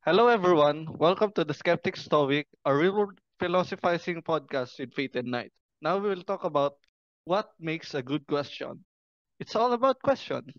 Hello, everyone. Welcome to the Skeptic Stoic, a real philosophizing podcast with Faith and Night. Now we will talk about what makes a good question. It's all about question.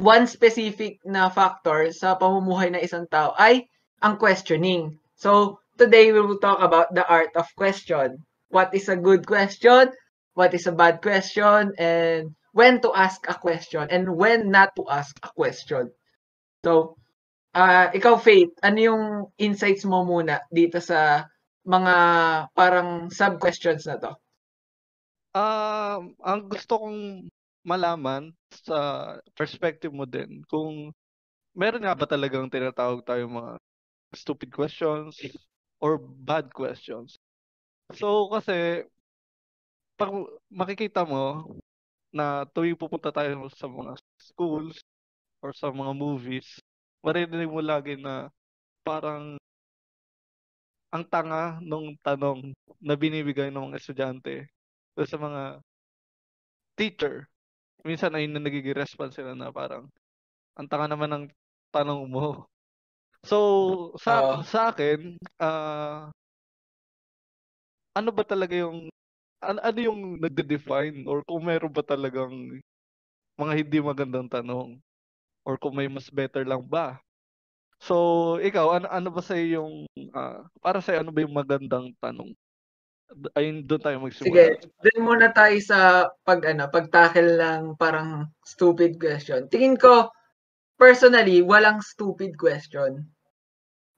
one specific na factor sa pamumuhay ng isang tao ay ang questioning. So, today we will talk about the art of question. What is a good question? What is a bad question? And when to ask a question and when not to ask a question. So, uh, ikaw Faith, ano yung insights mo muna dito sa mga parang sub-questions na to? Uh, ang gusto kong malaman sa perspective mo din kung meron nga ba talagang tinatawag tayo mga stupid questions or bad questions. So kasi pag makikita mo na tuwing pupunta tayo sa mga schools or sa mga movies, maririnig mo lagi na parang ang tanga nung tanong na binibigay ng mga estudyante sa mga teacher minsan ay na nagiging response sila na parang ang tanga naman ng tanong mo. So, sa uh, sa akin, uh, ano ba talaga yung ano, ano yung nagde-define or kung meron ba talagang mga hindi magandang tanong or kung may mas better lang ba? So, ikaw, ano, ano ba sa yung, uh, para sa ano ba yung magandang tanong? ayun doon tayo magsimula. Sige, doon muna tayo sa pag ano, pagtackle lang parang stupid question. Tingin ko personally, walang stupid question.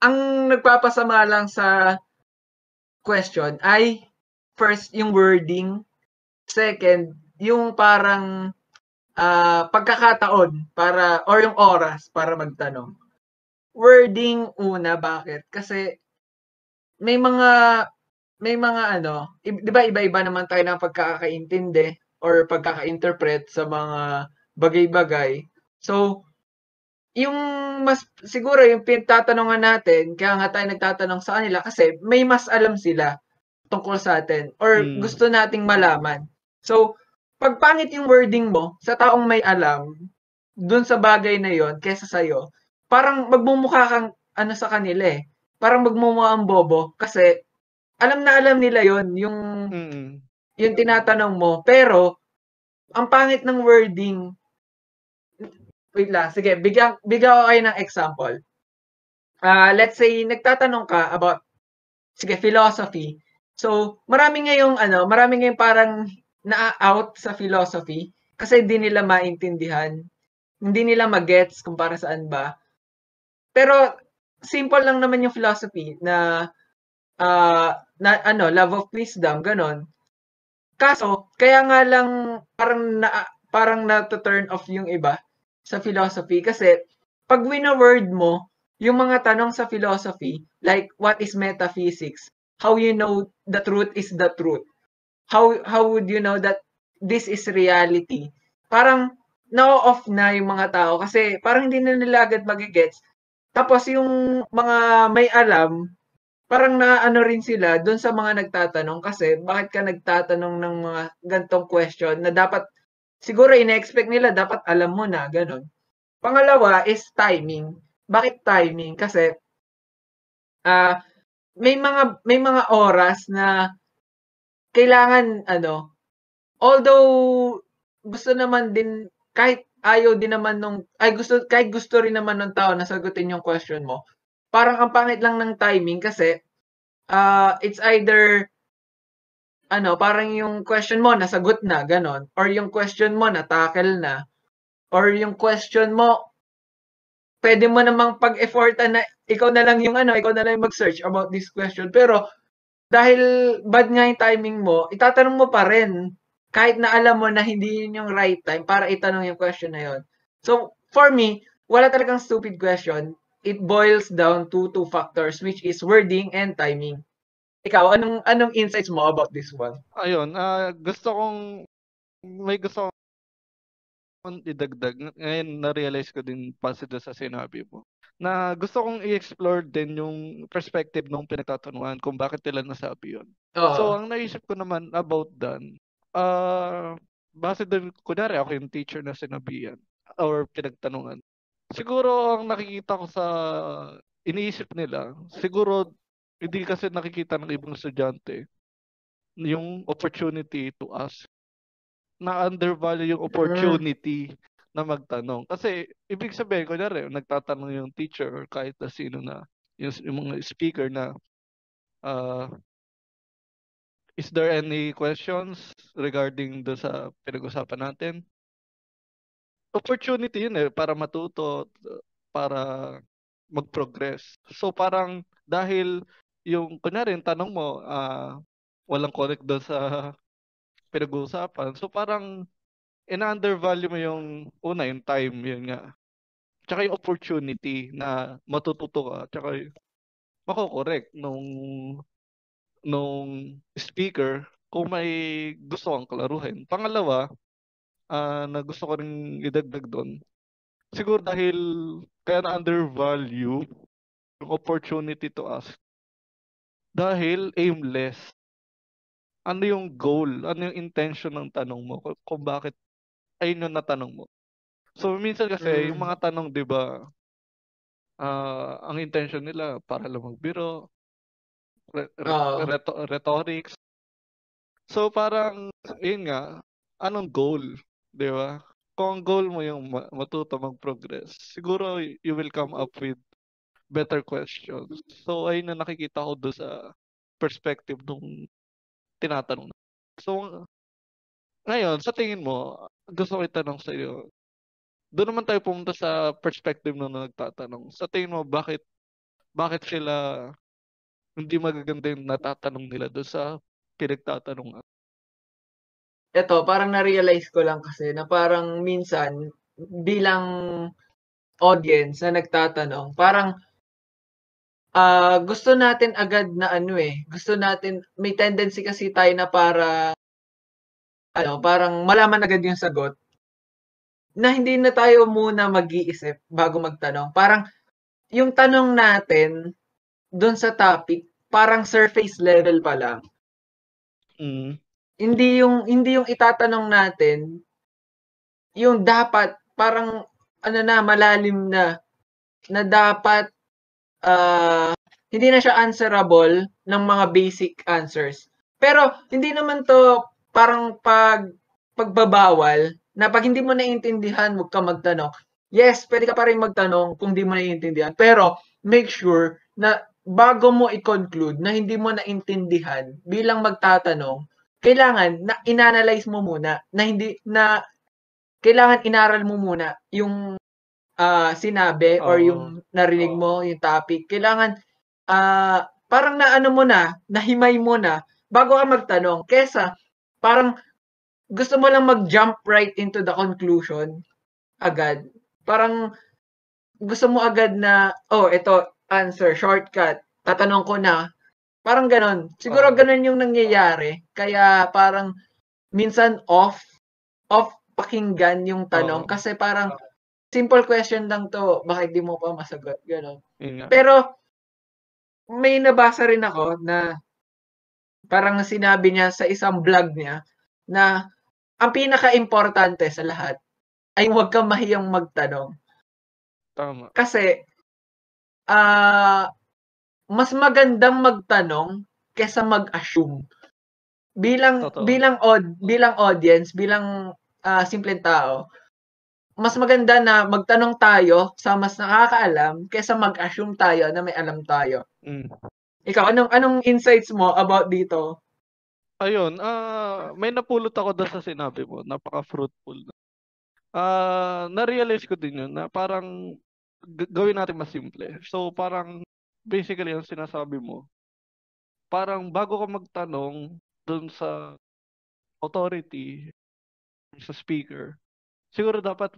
Ang nagpapasama lang sa question ay first yung wording, second yung parang uh, pagkakataon para or yung oras para magtanong. Wording una bakit? Kasi may mga may mga ano, 'di ba iba-iba naman tayo ng pagkakaintindi or pagkaka-interpret sa mga bagay-bagay. So, yung mas siguro yung pinagtatanungan natin, kaya nga tayo nagtatanong sa kanila kasi may mas alam sila tungkol sa atin or hmm. gusto nating malaman. So, pag pangit yung wording mo sa taong may alam dun sa bagay na yon kaysa sa'yo, parang magmumukha kang ano sa kanila eh. Parang magmumukha ang bobo kasi alam na alam nila yon yung mm-hmm. yung tinatanong mo pero ang pangit ng wording wait lang sige bigyan bigyan ko kayo ng example uh, let's say nagtatanong ka about sige philosophy so marami ngayong ano marami ngayong parang na-out sa philosophy kasi hindi nila maintindihan hindi nila magets kung para saan ba pero simple lang naman yung philosophy na uh, na ano, love of wisdom, ganon. Kaso, kaya nga lang parang na parang na-turn off yung iba sa philosophy kasi pag wina-word mo yung mga tanong sa philosophy, like what is metaphysics? How you know the truth is the truth? How how would you know that this is reality? Parang na-off na yung mga tao kasi parang hindi na nila agad magigets. Tapos yung mga may alam, parang naano rin sila doon sa mga nagtatanong kasi bakit ka nagtatanong ng mga gantong question na dapat siguro ina-expect nila dapat alam mo na ganun. Pangalawa is timing. Bakit timing? Kasi uh, may mga may mga oras na kailangan ano although gusto naman din kahit ayaw din naman nung ay gusto kahit gusto rin naman ng tao na sagutin yung question mo parang ang pangit lang ng timing kasi uh, it's either ano, parang yung question mo nasagot na, ganon. Or yung question mo na tackle na. Or yung question mo, pwede mo namang pag-effortan na ikaw na lang yung ano, ikaw na lang yung mag-search about this question. Pero dahil bad nga yung timing mo, itatanong mo pa rin kahit na alam mo na hindi yun yung right time para itanong yung question na yun. So, for me, wala talagang stupid question it boils down to two factors which is wording and timing. Ikaw, anong anong insights mo about this one? Ayun, uh, gusto kong may gusto kong idagdag. Ngayon na-realize ko din positive sa sinabi mo na gusto kong i-explore din yung perspective ng pinagtatanungan kung bakit nila nasabi yun. Uh-huh. So, ang naisip ko naman about that, uh, base din, kunwari ako yung teacher na sinabihan or pinagtanungan. Siguro ang nakikita ko sa iniisip nila, siguro hindi kasi nakikita ng ibang estudyante yung opportunity to ask na undervalue yung opportunity na magtanong. Kasi ibig sabihin, kunyari, nagtatanong yung teacher or kahit na sino na yung, yung mga speaker na uh, is there any questions regarding do sa pinag-usapan natin? Opportunity yun eh, para matuto, para mag-progress. So parang dahil yung, kunyari, yung tanong mo, uh, walang connect doon sa pinag-uusapan. So parang in-undervalue mo yung una, yung time, yun nga. Tsaka yung opportunity na matututo ka, tsaka yung mako-correct nung nung speaker kung may gusto kang klaruhin. Pangalawa, uh, na gusto ko rin idagdag doon, siguro dahil kaya na undervalue yung opportunity to ask dahil aimless ano yung goal, ano yung intention ng tanong mo, kung bakit ayun yung natanong mo. So, minsan kasi, mm. yung mga tanong, di ba, uh, ang intention nila, para lang magbiro, re- uh. reto- rhetorics. So, parang, yun nga, anong goal, di ba? Kung ang goal mo yung matuto mag-progress, siguro you will come up with better questions. So, ayun na nakikita ko do sa perspective nung tinatanong. So, ngayon, sa tingin mo, gusto ko itanong sa iyo, doon naman tayo pumunta sa perspective ng nagtatanong. Sa tingin mo, bakit bakit sila hindi magaganda yung natatanong nila doon sa pinagtatanungan? Ito, parang na-realize ko lang kasi na parang minsan bilang audience na nagtatanong, parang uh, gusto natin agad na ano eh, gusto natin, may tendency kasi tayo na para, ano, parang malaman agad yung sagot, na hindi na tayo muna mag-iisip bago magtanong. Parang, yung tanong natin, doon sa topic, parang surface level pa lang. Mm. Hindi yung hindi yung itatanong natin yung dapat parang ano na malalim na na dapat uh, hindi na siya answerable ng mga basic answers. Pero hindi naman to parang pag pagbabawal na pag hindi mo naiintindihan, huwag ka magtanong. Yes, pwede ka pa rin magtanong kung hindi mo naiintindihan. Pero make sure na bago mo i-conclude na hindi mo naintindihan bilang magtatanong, kailangan na inanalyze mo muna na hindi na kailangan inaral mo muna yung uh, sinabi or yung narinig mo, yung topic, kailangan uh, parang naano mo na, nahimay mo na bago ka magtanong. Kesa parang gusto mo lang mag-jump right into the conclusion agad. Parang gusto mo agad na, oh, ito, answer, shortcut, tatanong ko na. Parang ganon. Siguro oh. ganon yung nangyayari. Kaya parang minsan off, off pakinggan yung tanong. Oh. Kasi parang simple question lang to, bakit di mo pa masagot? Ganon. Yeah. Pero, may nabasa rin ako na parang sinabi niya sa isang vlog niya na ang pinaka-importante sa lahat ay huwag kang mahiyang magtanong. Tama. Kasi, ah, uh, mas magandang magtanong kaysa mag-assume. Bilang Totoo. bilang od bilang audience, bilang uh, simpleng tao, mas maganda na magtanong tayo sa mas nakakaalam kaysa mag-assume tayo na may alam tayo. Mm. Ikaw, anong anong insights mo about dito? Ayun, uh, may napulot ako doon sa sinabi mo. Napaka-fruitful. Uh, na-realize ko din yun na parang gawin natin mas simple. So parang basically ang sinasabi mo, parang bago ka magtanong doon sa authority, sa speaker, siguro dapat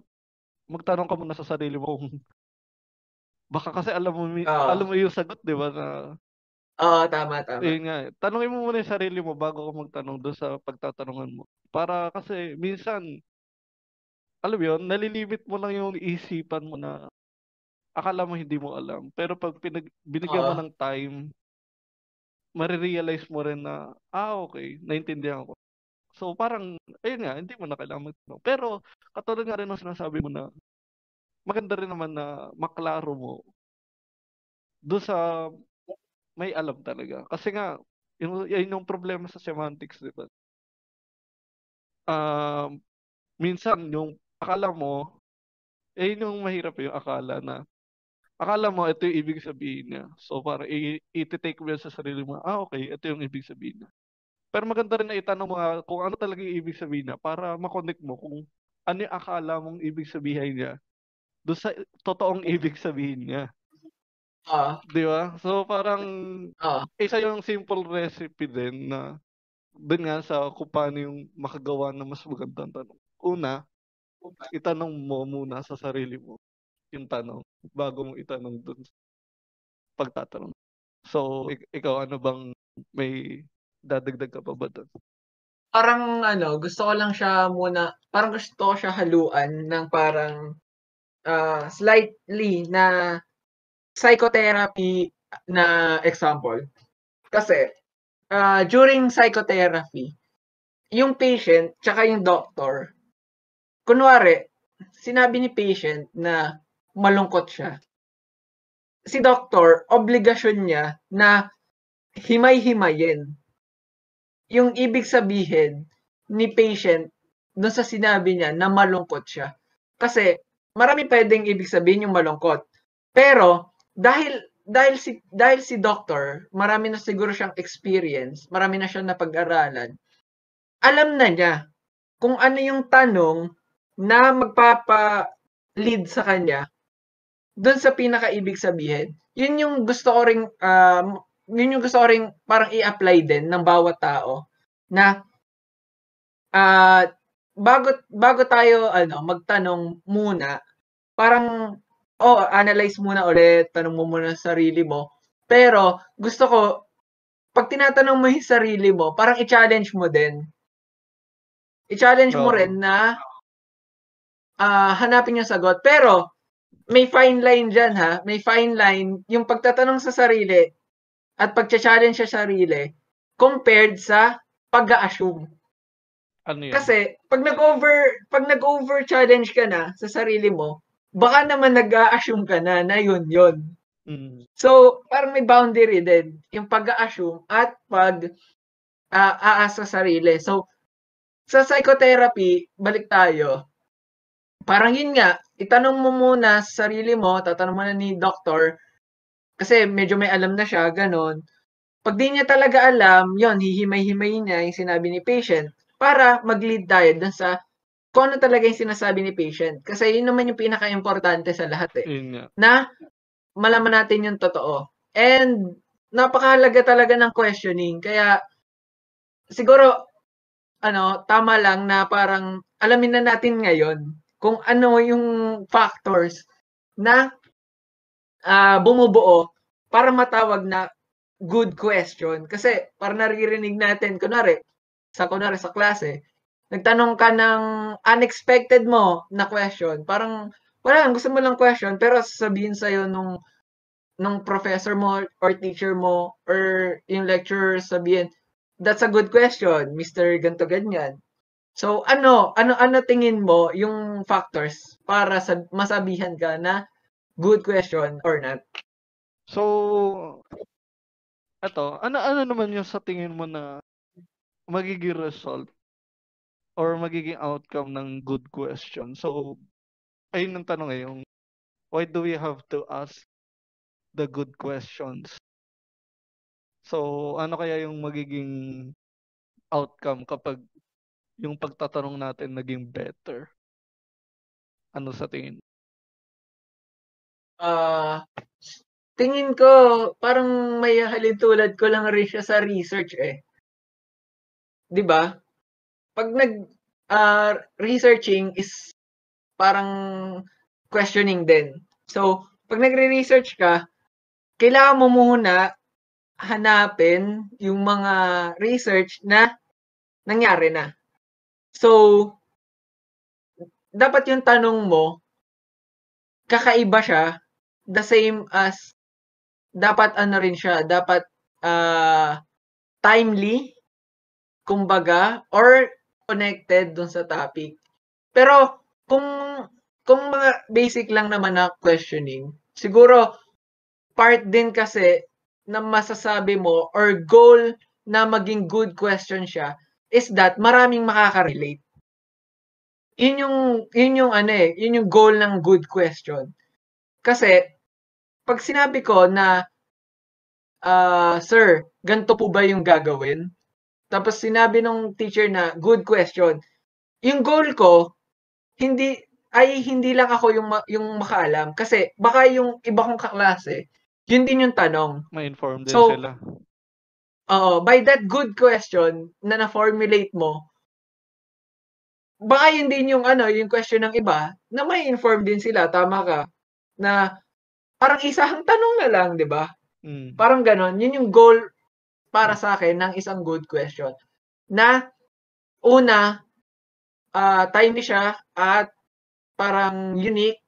magtanong ka muna sa sarili mo kung baka kasi alam mo uh, alam mo yung sagot, 'di ba? Na Oo, tama, tama. Yun nga. Tanungin mo muna yung sarili mo bago ka magtanong doon sa pagtatanungan mo. Para kasi minsan, alam mo yun, nalilimit mo lang yung isipan mo na akala mo hindi mo alam. Pero pag pinag, binigyan uh, mo ng time, marirealize mo rin na, ah, okay, naintindihan ko. So parang, ayun nga, hindi mo na kailangan magtanong. Pero katulad nga rin ng sinasabi mo na maganda rin naman na maklaro mo doon sa may alam talaga. Kasi nga, yun, yun yung problema sa semantics, di ba? Um, minsan, yung akala mo, eh, yun yung mahirap yung akala na akala mo ito yung ibig sabihin niya. So, para i-take mo sa sarili mo, ah, okay, ito yung ibig sabihin niya. Pero maganda rin na itanong mo kung ano talaga yung ibig sabihin niya para makonect mo kung ano yung akala mong ibig sabihin niya doon sa totoong ibig sabihin niya. Ah. Di ba? So parang Ah. isa yung simple recipe din na dun nga sa kung paano yung makagawa ng mas magandang tanong. Una, itanong mo muna sa sarili mo yung tanong bago mo itanong dun pagtatanong. So, ik- ikaw ano bang may dadagdag ka pa ba dun? Parang ano, gusto ko lang siya muna, parang gusto ko siya haluan ng parang ah, slightly na psychotherapy na example. Kasi ah, during psychotherapy, yung patient tsaka yung doctor, kunwari, sinabi ni patient na malungkot siya. Si doctor, obligasyon niya na himay-himayin yung ibig sabihin ni patient doon sa sinabi niya na malungkot siya. Kasi marami pwedeng ibig sabihin yung malungkot. Pero dahil dahil si dahil si doctor, marami na siguro siyang experience, marami na siyang napag-aralan. Alam na niya kung ano yung tanong na magpapa lead sa kanya doon sa pinaka-ibig sabihin. Yun yung gusto ko ring um, yun yung gusto ko ring parang i-apply din ng bawat tao na uh, bago bago tayo ano magtanong muna parang oh analyze muna ulit tanong mo muna sa sarili mo pero gusto ko pag tinatanong mo yung sarili mo parang i-challenge mo din i-challenge oh. mo rin na uh, hanapin yung sagot pero may fine line dyan ha may fine line yung pagtatanong sa sarili at pag-challenge sa sarili compared sa pag-assume. Ano yan? Kasi pag nag-over pag nag-over challenge ka na sa sarili mo, baka naman nag-assume ka na na yun yun. Mm. So, parang may boundary din yung pag-assume at pag uh, aasa sa sarili. So, sa psychotherapy, balik tayo. Parang yun nga, itanong mo muna sa sarili mo, tatanong mo na ni doctor, kasi medyo may alam na siya, ganun. Pag di niya talaga alam, yon hihimay-himay niya yung sinabi ni patient para mag-lead tayo dun sa kung ano talaga yung sinasabi ni patient. Kasi yun naman yung pinaka-importante sa lahat eh. Na malaman natin yung totoo. And napakahalaga talaga ng questioning. Kaya siguro ano, tama lang na parang alamin na natin ngayon kung ano yung factors na uh, bumubuo para matawag na good question. Kasi para naririnig natin, kunwari, sa kunwari sa klase, nagtanong ka ng unexpected mo na question. Parang, wala, gusto mo lang question, pero sabihin sa'yo nung nung professor mo or teacher mo or yung lecturer sabihin, that's a good question, Mr. Ganto ganyan. So ano, ano ano tingin mo yung factors para sa masabihan ka na good question or not? So eto, ano ano naman yung sa tingin mo na magiging result or magiging outcome ng good question? So ayun ang tanong eh, yung why do we have to ask the good questions? So ano kaya yung magiging outcome kapag yung pagtatanong natin naging better? Ano sa tingin? Ah, uh, tingin ko parang may halintulad ko lang rin siya sa research eh. 'Di ba? Pag nag uh, researching is parang questioning din. So, pag nagre-research ka, kailangan mo muna hanapin yung mga research na nangyari na. So, dapat yung tanong mo, kakaiba siya, the same as dapat ano rin siya, dapat uh, timely, kumbaga, or connected dun sa topic. Pero kung kung mga basic lang naman na questioning, siguro part din kasi na masasabi mo or goal na maging good question siya is that maraming makaka-relate. Yun yung yun yung ano eh, yun yung goal ng good question. Kasi pag sinabi ko na uh, sir, ganito po ba yung gagawin? Tapos sinabi ng teacher na good question. Yung goal ko hindi ay hindi lang ako yung yung makaalam kasi baka yung iba kong kaklase yun din yung tanong. Ma-inform din So, sila. Oo, by that good question na na-formulate mo, baka yun din yung ano, yung question ng iba, na may inform din sila, tama ka, na parang isang tanong na lang, di ba? Mm. Parang ganon. Yun yung goal para sa akin ng isang good question. Na, una, uh, timely siya at parang unique,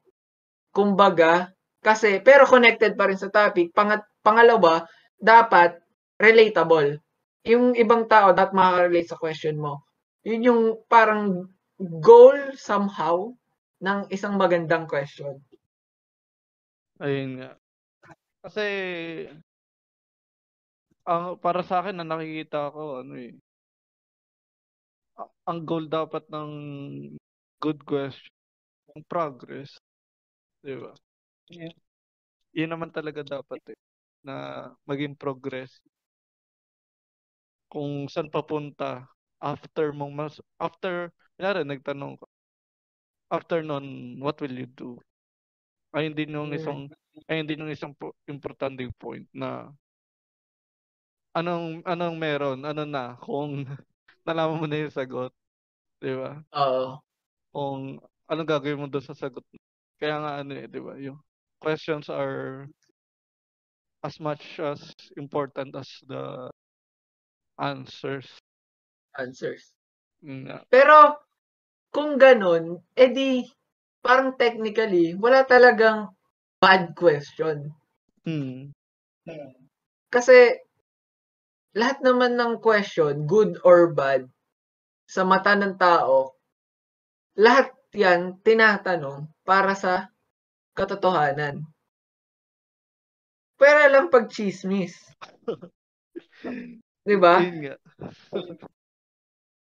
kumbaga, kasi, pero connected pa rin sa topic. Pangat, pangalawa, dapat relatable. Yung ibang tao dapat makaka-relate sa question mo. Yun yung parang goal somehow ng isang magandang question. Ayun nga. Kasi ang para sa akin na nakikita ko ano eh ang goal dapat ng good question ang progress. 'Di ba? Yeah. Yun naman talaga dapat eh, na maging progress. Kung saan papunta after mong mas after kunyari nagtanong ka after nun what will you do ay hindi nung isang ay hindi nung isang importanteng point na anong anong meron ano na kung nalaman mo na yung sagot di ba oo kung anong gagawin mo doon sa sagot kaya nga ano eh di ba yung questions are as much as important as the answers. Answers. Yeah. Pero, kung ganun, edi, parang technically, wala talagang bad question. Hmm. Kasi, lahat naman ng question, good or bad, sa mata ng tao, lahat yan tinatanong para sa katotohanan. Pero lang pag chismis. 'Di ba?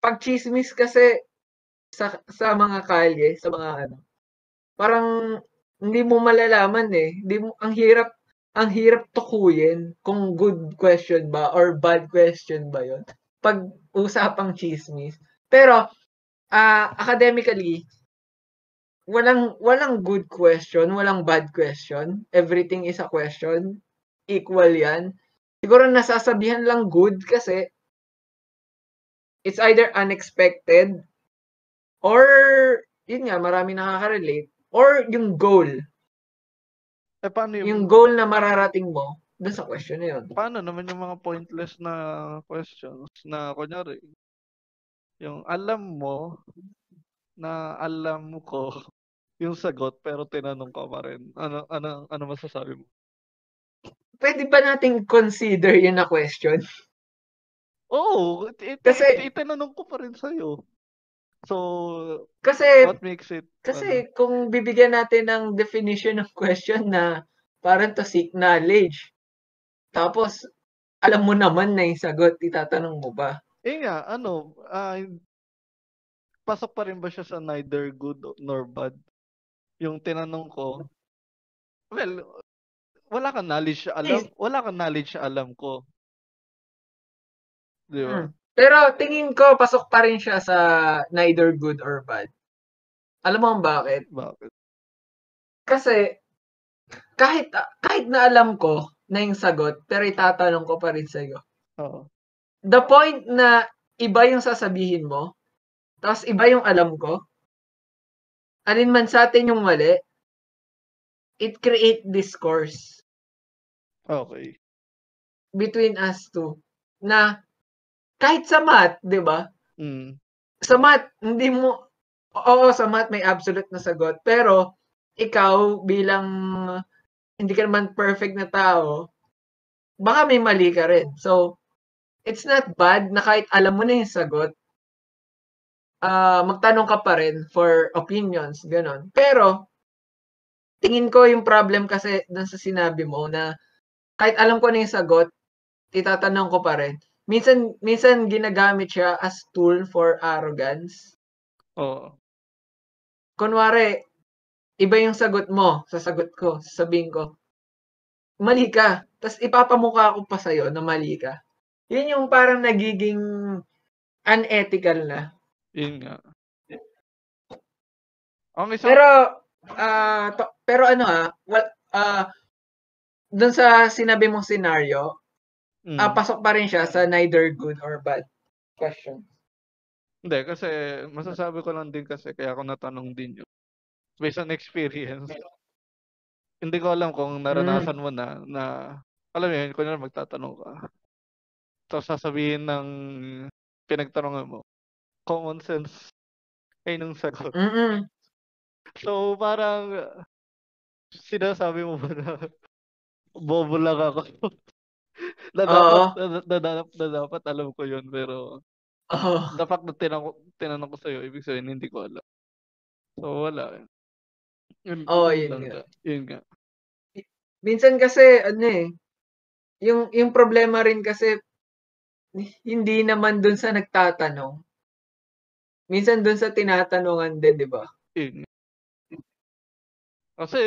pag chismis kasi sa sa mga kalye, sa mga ano, parang hindi mo malalaman eh. Hindi mo ang hirap ang hirap tukuyin kung good question ba or bad question ba 'yon. Pag usapang chismis. Pero uh, academically, walang walang good question, walang bad question. Everything is a question. Equal 'yan. Siguro nasasabihan lang good kasi it's either unexpected or yun nga, marami nakaka-relate or yung goal. Eh, paano yung... yung goal na mararating mo dun sa question na yun. Paano naman yung mga pointless na questions na kunyari, yung alam mo na alam ko yung sagot pero tinanong ka pa rin. Ano ano ano masasabi mo? Pwede ba nating consider yun na question? Oo, it, kasi it, ko pa rin sa iyo. So, kasi what makes it Kasi ano? kung bibigyan natin ng definition ng question na parang to seek knowledge. Tapos alam mo naman na yung sagot, itatanong mo ba? Eh nga, ano, uh, pasok pa rin ba siya sa neither good nor bad? yung tinanong ko, well, wala kang knowledge alam, wala kang knowledge alam ko. Di ba? Hmm. Pero tingin ko, pasok pa rin siya sa neither good or bad. Alam mo ang bakit? Bakit? Kasi, kahit, kahit na alam ko na yung sagot, pero itatanong ko pa rin sa'yo. Oo. The point na iba yung sasabihin mo, tapos iba yung alam ko, alin man sa atin yung mali, it create discourse. Okay. Between us two. Na kahit sa math, 'di ba? Mm. Sa math, hindi mo oo, sa math may absolute na sagot, pero ikaw bilang hindi ka naman perfect na tao, baka may mali ka rin. So, it's not bad na kahit alam mo na yung sagot, uh, magtanong ka pa rin for opinions, ganon. Pero, tingin ko yung problem kasi dun sa sinabi mo na kahit alam ko na yung sagot, itatanong ko pa rin. Minsan, minsan ginagamit siya as tool for arrogance. Oo. Kunwari, iba yung sagot mo sa sagot ko, sasabihin ko, mali ka. Tapos ipapamukha ko pa sa'yo na mali ka. Yun yung parang nagiging unethical na. Yun nga. Ang isang... Pero, uh, to, pero ano ah, well, uh, dun sa sinabi mong scenario, mm. uh, pasok pa rin siya sa neither good or bad question. Hindi, kasi masasabi ko lang din kasi kaya ako natanong din yun. Based on experience. Hindi ko alam kung naranasan mm. mo na na alam mo yun, kung magtatanong ka. Tapos sasabihin ng pinagtanongan mo, common sense ay nung sagot. Mm-mm. So, parang sinasabi mo ba na bobo lang ako? na, dapat, na, na, na, na, dapat alam ko yun, pero oh. dapat na tinanong, tinanong ko sa'yo, ibig sabihin hindi ko alam. So, wala. Yun, oh, yun, yun nga. Yun nga. Minsan kasi, ano eh, yung, yung problema rin kasi, hindi naman dun sa nagtatanong. Minsan dun sa tinatanungan din, di ba? Yun. Kasi,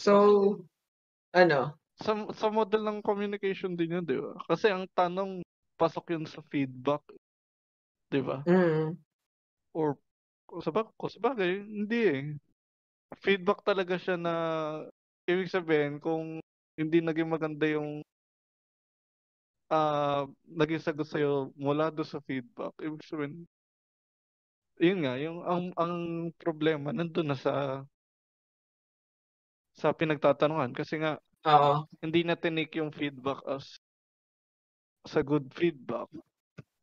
so, ano? Sa, sa model ng communication din yun, di ba? Kasi ang tanong, pasok yun sa feedback. Di ba? Mm. Or, sa bagay, sa bagay, hindi eh. Feedback talaga siya na, ibig sabihin, kung hindi naging maganda yung uh, naging sagot sa'yo mula doon sa feedback, ibig sabihin, yun nga, yung ang ang problema nandun na sa sa pinagtatanungan kasi nga Oo. hindi na tinik yung feedback as sa good feedback.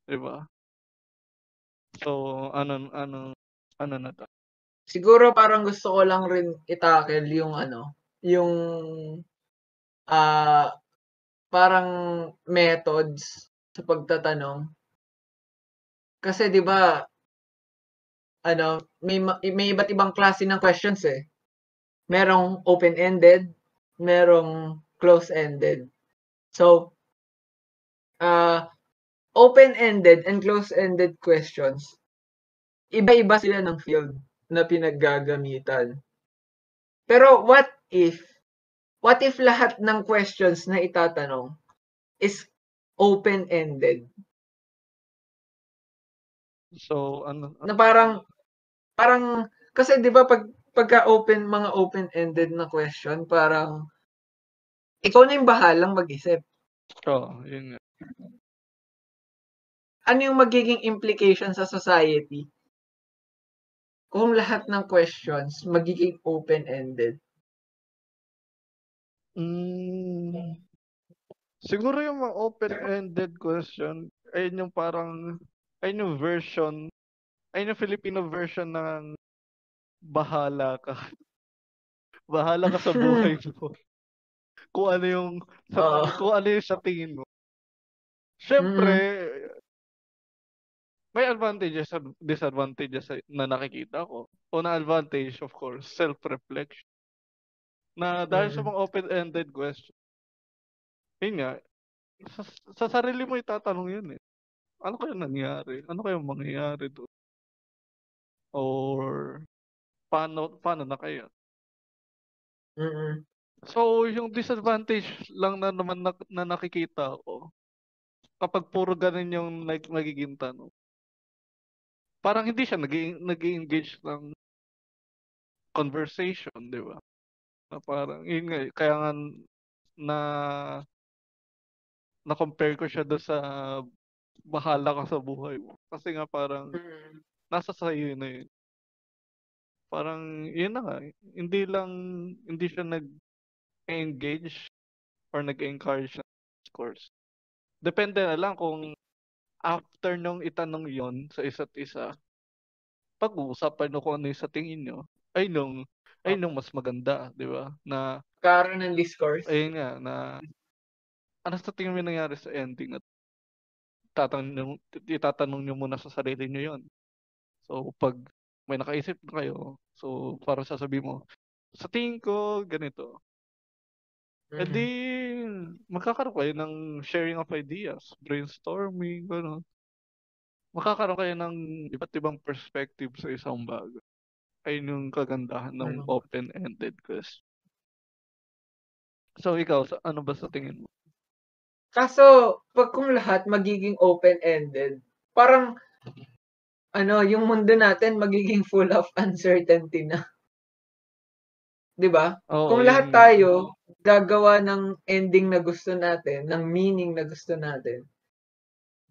'Di ba? So, ano ano ano na to? Siguro parang gusto ko lang rin itakel yung ano, yung ah uh, parang methods sa pagtatanong. Kasi 'di ba ano, may may iba't ibang klase ng questions eh. Merong open-ended, merong close-ended. So, uh, open-ended and close-ended questions, iba-iba sila ng field na pinaggagamitan. Pero what if, what if lahat ng questions na itatanong is open-ended? So, ano, ano? Na parang, parang, kasi di ba pag, pagka open, mga open-ended na question, parang, ikaw na yung bahalang mag-isip. Oo, oh, yun nga. Ano yung magiging implication sa society kung lahat ng questions magiging open-ended? Mm, siguro yung mga open-ended question, ayun yung parang ayun yung version, ayun yung Filipino version ng bahala ka. bahala ka sa buhay mo. kung ano yung sa, uh, kung ano yung sa tingin mo. Siyempre, mm-hmm. may advantages at disadvantages na nakikita ko. Una advantage, of course, self-reflection. Na dahil mm-hmm. sa mga open-ended questions, yun nga, sa, sa sarili mo itatanong yun eh ano kaya nangyari? Ano kaya mangyayari doon? Or paano paano na kaya? Mm. So, yung disadvantage lang na naman na, na nakikita ko kapag puro ganun yung nag, nagiging tanong. Parang hindi siya nag-engage ng conversation, di ba? Na parang, yun nga, kaya nga na na-compare ko siya do sa bahala ka sa buhay mo. Kasi nga parang nasa sa'yo na yun. Parang yun na nga, hindi lang, hindi siya nag-engage or nag-encourage ng course. Depende na lang kung after nung itanong yon sa isa't isa, pag-uusapan nyo kung ano yung sa tingin nyo, ay nung, ay nung mas maganda, di ba? Na, Karoon ng discourse. Ayun nga, na, ano sa tingin mo nangyari sa ending na tatanong, itatanong nyo muna sa sarili nyo yon. So, pag may nakaisip na kayo, so, parang sasabihin mo, sa tingin ko, ganito. Mhm. E di, magkakaroon kayo ng sharing of ideas, brainstorming, gano'n. Makakaroon kayo ng iba't ibang perspective sa isang bagay. Ayun yung kagandahan ng Mhm. open-ended question. So, ikaw, sa ano ba sa tingin mo? Kaso, pag kung lahat magiging open-ended, parang, ano, yung mundo natin magiging full of uncertainty na. 'Di ba? Oo, Kung lahat tayo gagawa ng ending na gusto natin, ng meaning na gusto natin,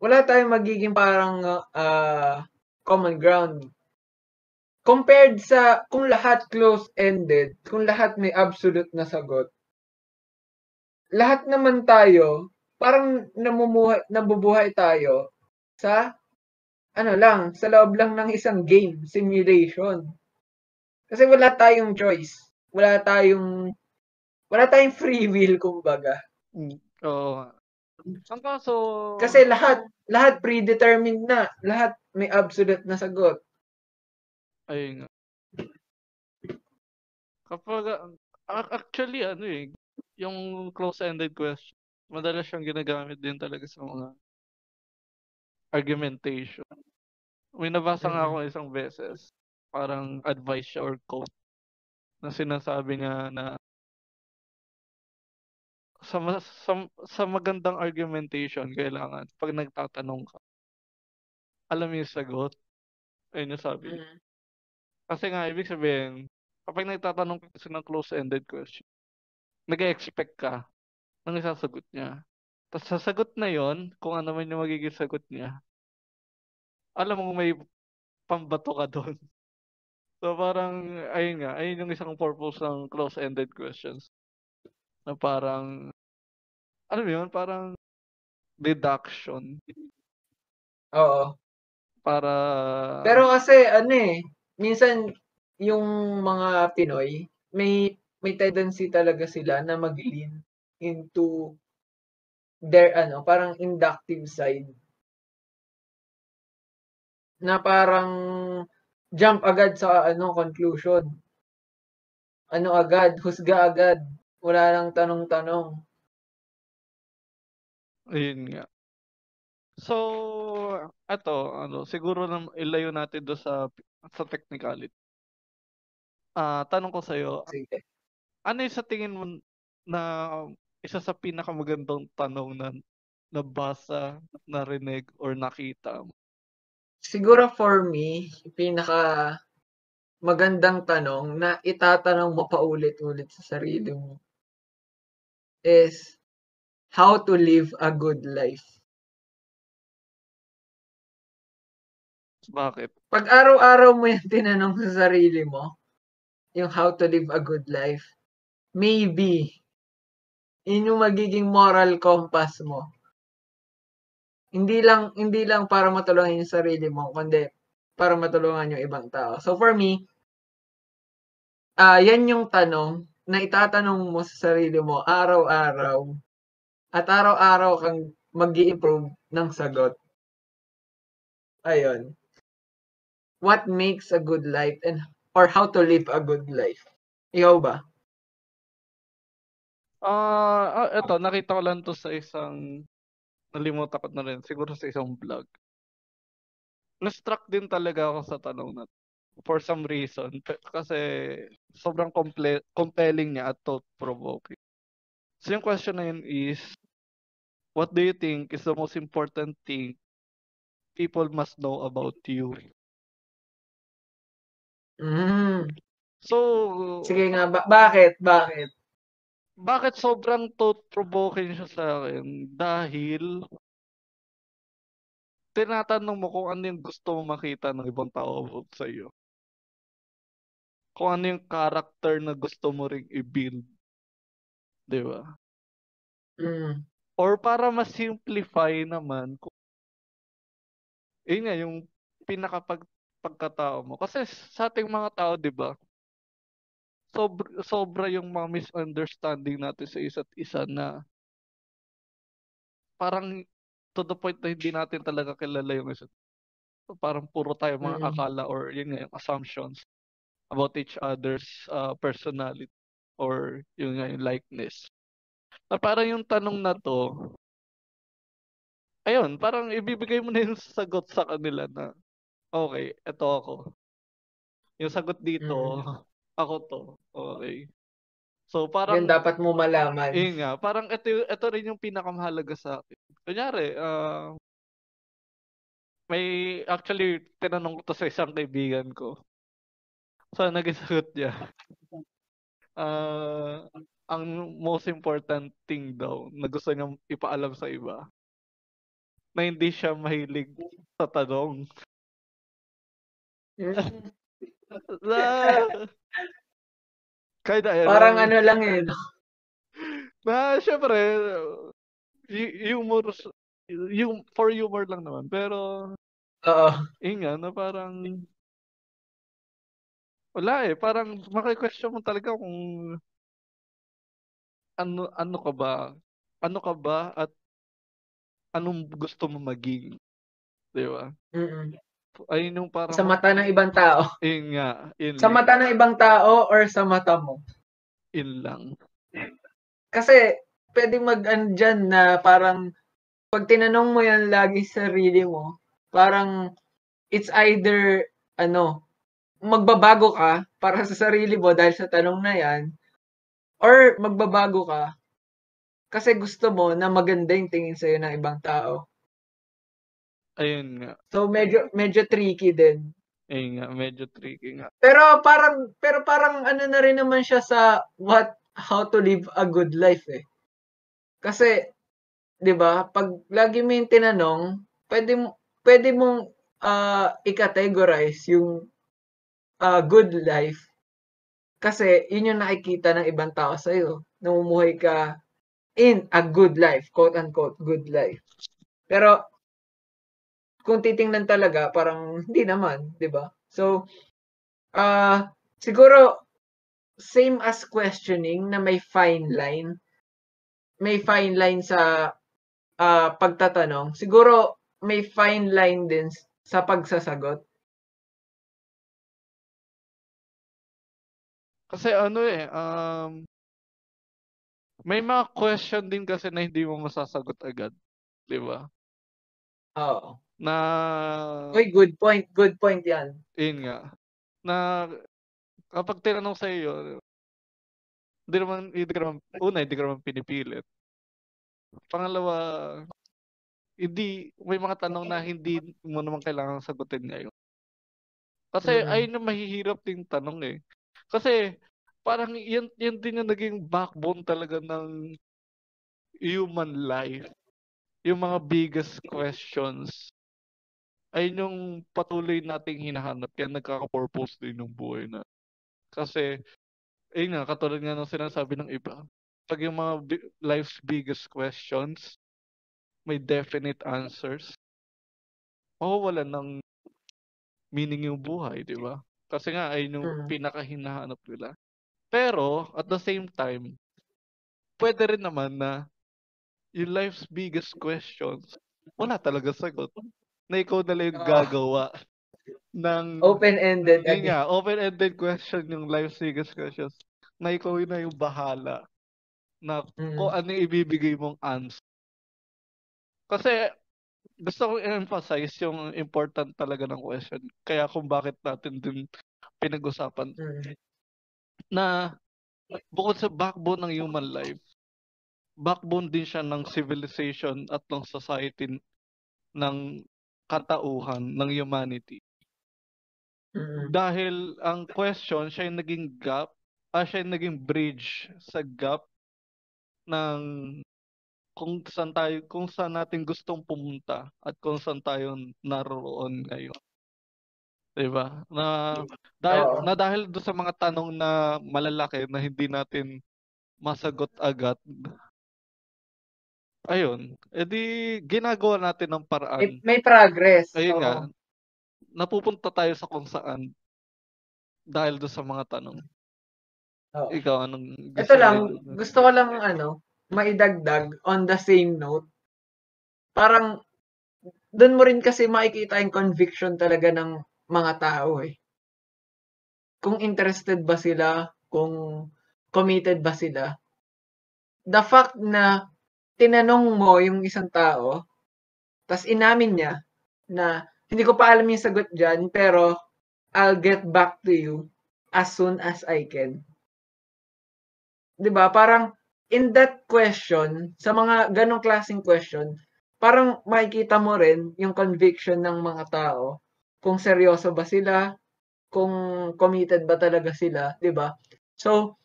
wala tayong magiging parang, ah, common ground. Compared sa kung lahat close-ended, kung lahat may absolute na sagot. Lahat naman tayo parang namumuhay nabubuhay tayo sa ano lang, sa loob lang ng isang game, simulation. Kasi wala tayong choice. Wala tayong wala tayong free will kumbaga. Hmm, oo nga. Ang kaso Kasi lahat lahat predetermined na, lahat may absolute na sagot. Ayun nga. Kapag, actually ano, eh, yung close-ended question, madalas siyang ginagamit din talaga sa mga argumentation. May nabasa nga Mm. ako isang beses, parang advice siya or quote, na sinasabi niya na sa sa sa magandang argumentation kailangan 'pag nagtatanong ka alam mo yung sagot. Ayun yung sabi. Mm. Kasi nga ibig sabihin, kapag nagtatanong ka kasi ng close-ended question, nag-e-expect ka ng isasagot niya. Tas sa sagot na yun, kung ano man yung magiging sagot niya, alam mong may pambato ka dun. So parang ayun nga, ayun yung isang purpose ng close-ended questions. Na parang, alam mo yun, parang deduction Oo. para Pero kasi ano, eh, minsan yung mga Pinoy, may may tendency talaga sila na mag-lean into their ano, parang inductive side. Na parang jump agad sa ano, conclusion. Ano agad, husga agad, wala ng tanong-tanong. Ayun nga. So, eto ano, siguro nam ilayo natin dun sa sa technicality. Ah, tanong ko sa'yo, Sige. ano yung sa tingin mo na isa sa pinakamagandang tanong na nabasa, narinig, or nakita mo? Siguro for me, pinaka magandang tanong na itatanong mo paulit-ulit sa sarili mo is, how to live a good life? Bakit? Pag araw-araw mo yan tinanong sa sarili mo, yung how to live a good life, maybe, yun yung magiging moral compass mo. Hindi lang hindi lang para matulungan yung sarili mo, kundi para matulungan yung ibang tao. So for me, ah, yan yung tanong na itatanong mo sa sarili mo araw-araw at araw-araw kang mag-i-improve ng sagot. Ayun. What makes a good life and or how to live a good life? Ikaw ba? Ah, ah, eto nakita ko lang 'to sa isang nalimutan ko na rin, siguro sa isang vlog. Na-struck din talaga ako sa tanong na for some reason, kasi sobrang comple compelling niya at thought-provoking. So yung question na yun is, what do you think is the most important thing people must know about you? Hmm. So Sige nga, ba bakit, bakit? Bakit sobrang thought-provoking siya sa'kin, dahil tinatanong mo kung ano yung gusto mong makita ng ibang tao about sa'yo. Kung ano yung character na gusto mo ring i-build. 'Di ba? Hmm. Or para ma-simplify naman kung yun nga, yung pinakapag pagkatao mo. Kasi sa ating mga tao 'di ba sobr sobra yung mga misunderstanding natin sa isa't isa na parang to the point na hindi natin talaga kilala yung isa't parang puro tayo mga Mm. akala or yun nga yung assumptions about each other's uh, personality or yun nga yung likeness. Na parang yung tanong na to, ayun, parang ibibigay mo na yung sagot sa kanila na, okay, eto ako. Yung sagot dito, Mm. Ako to. Okay. So parang, Yan dapat mo malaman. yun nga, parang ito, ito rin yung pinakamahalaga sa akin. Kunyari, ah, may, actually, tinanong ko to sa isang kaibigan ko. So, naging sagot niya. Ah, ang most important thing daw na gusto niyang ipaalam sa iba na hindi siya mahilig sa tanong. Kahit ayun, Parang ano lang eh. na syempre, y- humor, yung for humor lang naman. Pero, Oo. yun nga, na parang, wala eh, parang maki-question mo talaga kung ano ano ka ba? Ano ka ba at anong gusto mo maging? 'Di ba? Mm-mm. Ayun yung parang Sa mata ng ibang tao. yun nga, yun, Sa mata ng ibang tao or sa mata mo. yun lang. Kasi pwedeng mag ano dyan na parang pag tinanong mo yan lagi sa sarili mo, parang it's either ano, magbabago ka para sa sarili mo dahil sa tanong na yan or magbabago ka kasi gusto mo na maganda yung tingin sa'yo ng ibang tao. Ayun nga. So medyo medyo tricky din. Ayun nga, medyo tricky nga. Pero parang pero parang ano na rin naman siya sa what how to live a good life eh. Kasi 'di ba, pag lagi mo yung tinanong, pwede mo pwede mong ah, i-categorize yung ah, good life kasi yun yung nakikita ng ibang tao sa iyo. Namumuhay ka in a good life, quote unquote good life. Pero kung titingnan talaga, parang hindi naman, 'di ba? So ah siguro same as questioning na may fine line. May fine line sa ah, pagtatanong. Siguro may fine line din sa pagsasagot. Kasi ano eh, um, may mga question din kasi na hindi mo masasagot agad. 'Di ba? Oo. Na, Uy, good point. Good point 'yan. yun nga, na kapag tinanong sa iyo, hindi naman, hindi ka naman, una, hindi ka naman pinipilit. Pangalawa, hindi, may mga tanong na hindi mo naman kailangan sagutin ngayon. Kasi Mm. ayun yung mahihirap ding tanong eh. Kasi parang yan, yan din yung naging backbone talaga ng human life. Yung mga biggest questions. Ayun yung patuloy nating hinahanap. Kaya nagkaka-purpose din yung buhay na. Kasi, ayun nga, katulad nga ng sinasabi ng iba. Pag yung mga bi- life's biggest questions, may definite answers, mawawalan ng meaning yung buhay, di ba? Kasi nga, ayun yung Mm. pinakahinahanap nila. Pero, at the same time, pwede rin naman na yung life's biggest questions, wala talaga sagot. Na ikaw na lang yung Oo. gagawa ng... Open-ended. Yun nga, open-ended question yung life's biggest questions. Na ikaw yun na yung bahala na Mm. kung ano yung ibibigay mong answer. Kasi gusto kong emphasize yung important talaga ng question. Kaya kung bakit natin din pinag-usapan Mm. na bukod sa backbone ng human life, backbone din siya ng civilization at ng society ng katauhan, ng humanity. Mm. Dahil ang question, siya yung naging gap, ah, siya yung naging bridge sa gap ng kung saan tayo, kung saan natin gustong pumunta at kung saan tayo naroon ngayon. 'Di ba? Na dahil Oo. na dahil do sa mga tanong na malalaki na hindi natin masagot agad. Ayun, edi ginagawa natin ng May, paraan. may progress. Ayun Oo. nga, napupunta tayo sa kung saan dahil do sa mga tanong. Oo. Ikaw anong Ito lang, mo- gusto ko lang ano, maidagdag on the same note. Parang doon mo rin kasi makikita yung conviction talaga ng mga tao eh. Kung interested ba sila, kung committed ba sila. The fact na tinanong mo yung isang tao, tas inamin niya na hindi ko pa alam yung sagot dyan, pero I'll get back to you as soon as I can. ba? Parang in that question, sa mga ganong klaseng question, parang makikita mo rin yung conviction ng mga tao kung seryoso ba sila, kung committed ba talaga sila, 'di ba? So,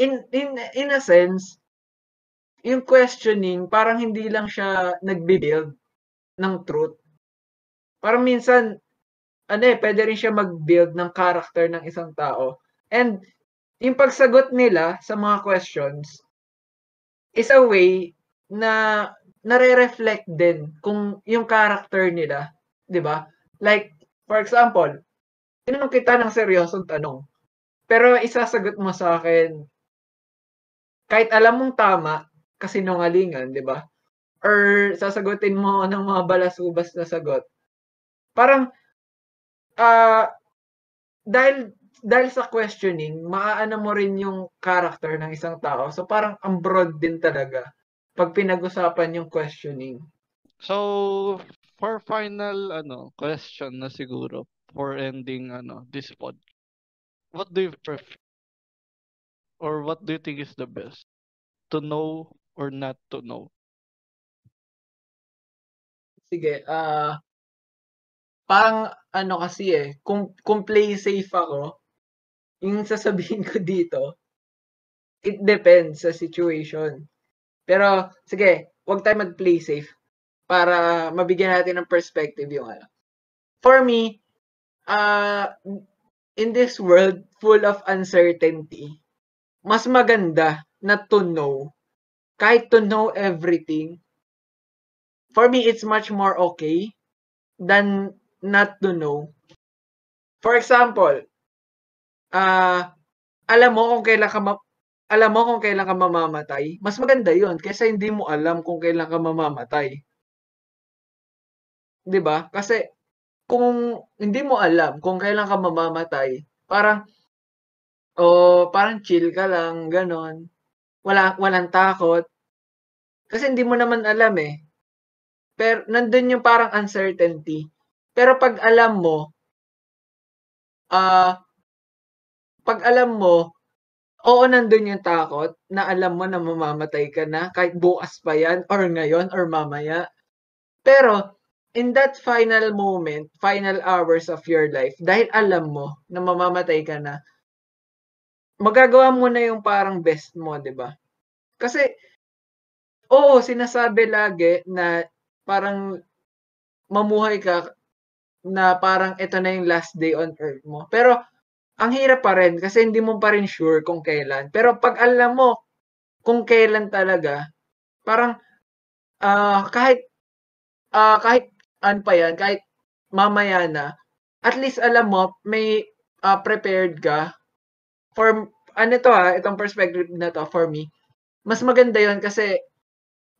in in in a sense, yung questioning parang hindi lang siya nagbi-build ng truth Parang minsan, ano eh, pwede rin siya mag-build ng character ng isang tao. And yung pagsagot nila sa mga questions is a way na nare-reflect din kung yung character nila, 'di ba? Like for example, tinanong kita ng seryosong tanong. Pero isasagot mo sa akin kahit alam mong tama kasi nungalingan, 'di ba? Or sasagutin mo ng mga balasubas na sagot Parang, ah, dahil dahil sa questioning, maaano mo rin yung character ng isang tao. So parang ang broad din talaga pag pinag-usapan yung questioning. So, for final ano question na siguro for ending ano this pod. What do you prefer? Or what do you think is the best? To know or not to know? Sige, ah Parang ano kasi, eh, kung kung play safe ako, yung sasabihin ko dito, it depends sa situation. Pero sige, 'wag tayong mag-play safe para mabigyan natin ng perspective yung ano. For me, uh, in this world full of uncertainty, mas maganda na to know. Kahit to know everything, for me, it's much more okay than not to know. For example, uh, alam mo kung kailan ka ma- alam mo kung kailan ka mamamatay, mas maganda 'yon kaysa hindi mo alam kung kailan ka mamamatay. 'Di ba? Kasi kung hindi mo alam kung kailan ka mamamatay, parang oh, parang chill ka lang, ganon. Wala walang takot. Kasi hindi mo naman alam eh. Pero nandun yung parang uncertainty. Pero pag alam mo, ah, pag alam mo, oo, nandun yung takot na alam mo na mamamatay ka na kahit bukas pa yan or ngayon or mamaya. Pero in that final moment, final hours of your life, dahil alam mo na mamamatay ka na, magagawa mo na yung parang best mo, 'di ba? Kasi oo, sinasabi lagi na parang mamuhay ka na parang ito na yung last day on earth mo. Pero ang hirap pa rin kasi hindi mo pa rin sure kung kailan. Pero pag alam mo kung kailan talaga, parang uh, kahit uh, kahit ano pa yan, kahit mamaya na, at least alam mo, may uh, prepared ka for, ano to ha, itong perspective na to for me, mas maganda yon kasi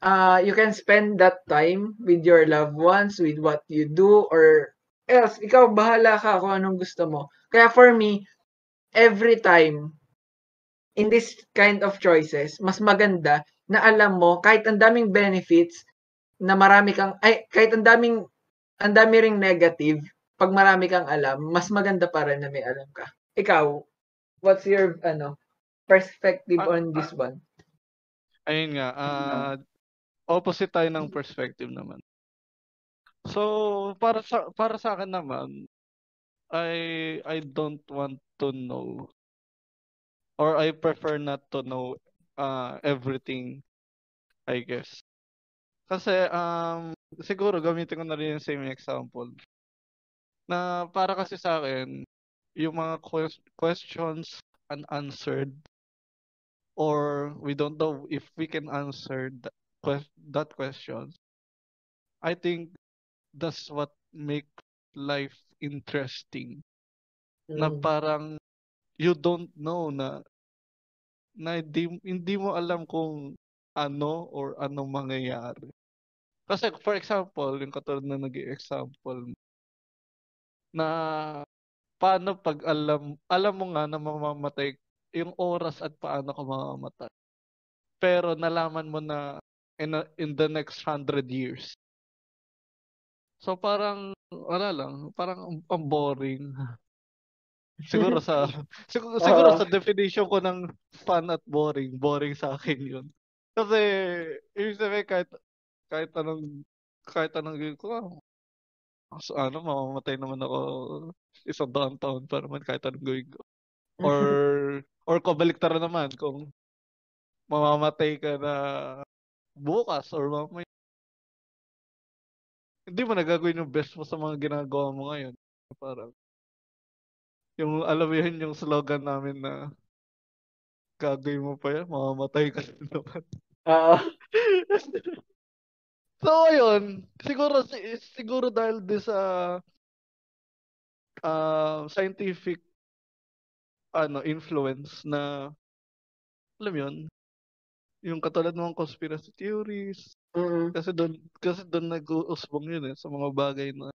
uh, you can spend that time with your loved ones, with what you do, or else, ikaw bahala ka kung anong gusto mo. Kaya for me, every time in this kind of choices, mas maganda na alam mo kahit ang daming benefits na marami kang ay kahit ang daming ang dami ring negative, pag marami kang alam, mas maganda pa rin na may alam ka. Ikaw, what's your ano perspective uh, on this uh, one? Ayun nga, uh, opposite tayo ng perspective naman. So, para sa para sa akin naman, I I don't want to know or I prefer not to know uh, everything, I guess. Kasi um siguro gamitin ko na rin yung same example. Na para kasi sa akin, yung mga que- questions unanswered or we don't know if we can answer that, que- that question. I think that's what make life interesting. Mm. Na parang you don't know na na hindi, hindi mo alam kung ano or anong mangyayari. Kasi for example, yung katulad na naging example na paano pag alam alam mo nga na mamamatay yung oras at paano ka mamamatay. Pero nalaman mo na in, a, in the next hundred years. So parang wala lang, parang ang boring. Siguro sa siguro, siguro sa definition ko ng fun at boring, boring sa akin 'yun. Kasi ibig sabihin kahit kahit anong kahit anong gawin ko, so, ano, mamamatay naman ako isang daang taon pa naman kahit anong gawin ko. Or or kabaliktaran naman kung mamamatay ka na bukas or mamaya hindi mo nagagawin yung best mo sa mga ginagawa mo ngayon. Parang yung alam mo yun yung slogan namin na gagawin mo pa yan, mamamatay ka na naman. Oo. so, ayun. Siguro, siguro dahil din sa uh, scientific ano influence na alam yun yung katulad ng conspiracy theories. Mm kasi doon kasi doon nag-uusbong yun eh sa mga bagay na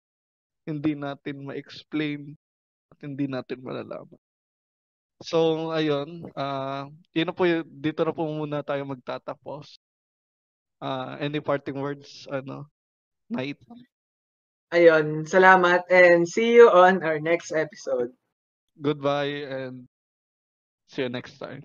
hindi natin ma-explain at hindi natin malalaman. So ayun uh, yun na po dito na po muna tayo magtatapos. Uh, any parting words ano night ayun salamat and see you on our next episode. Goodbye and see you next time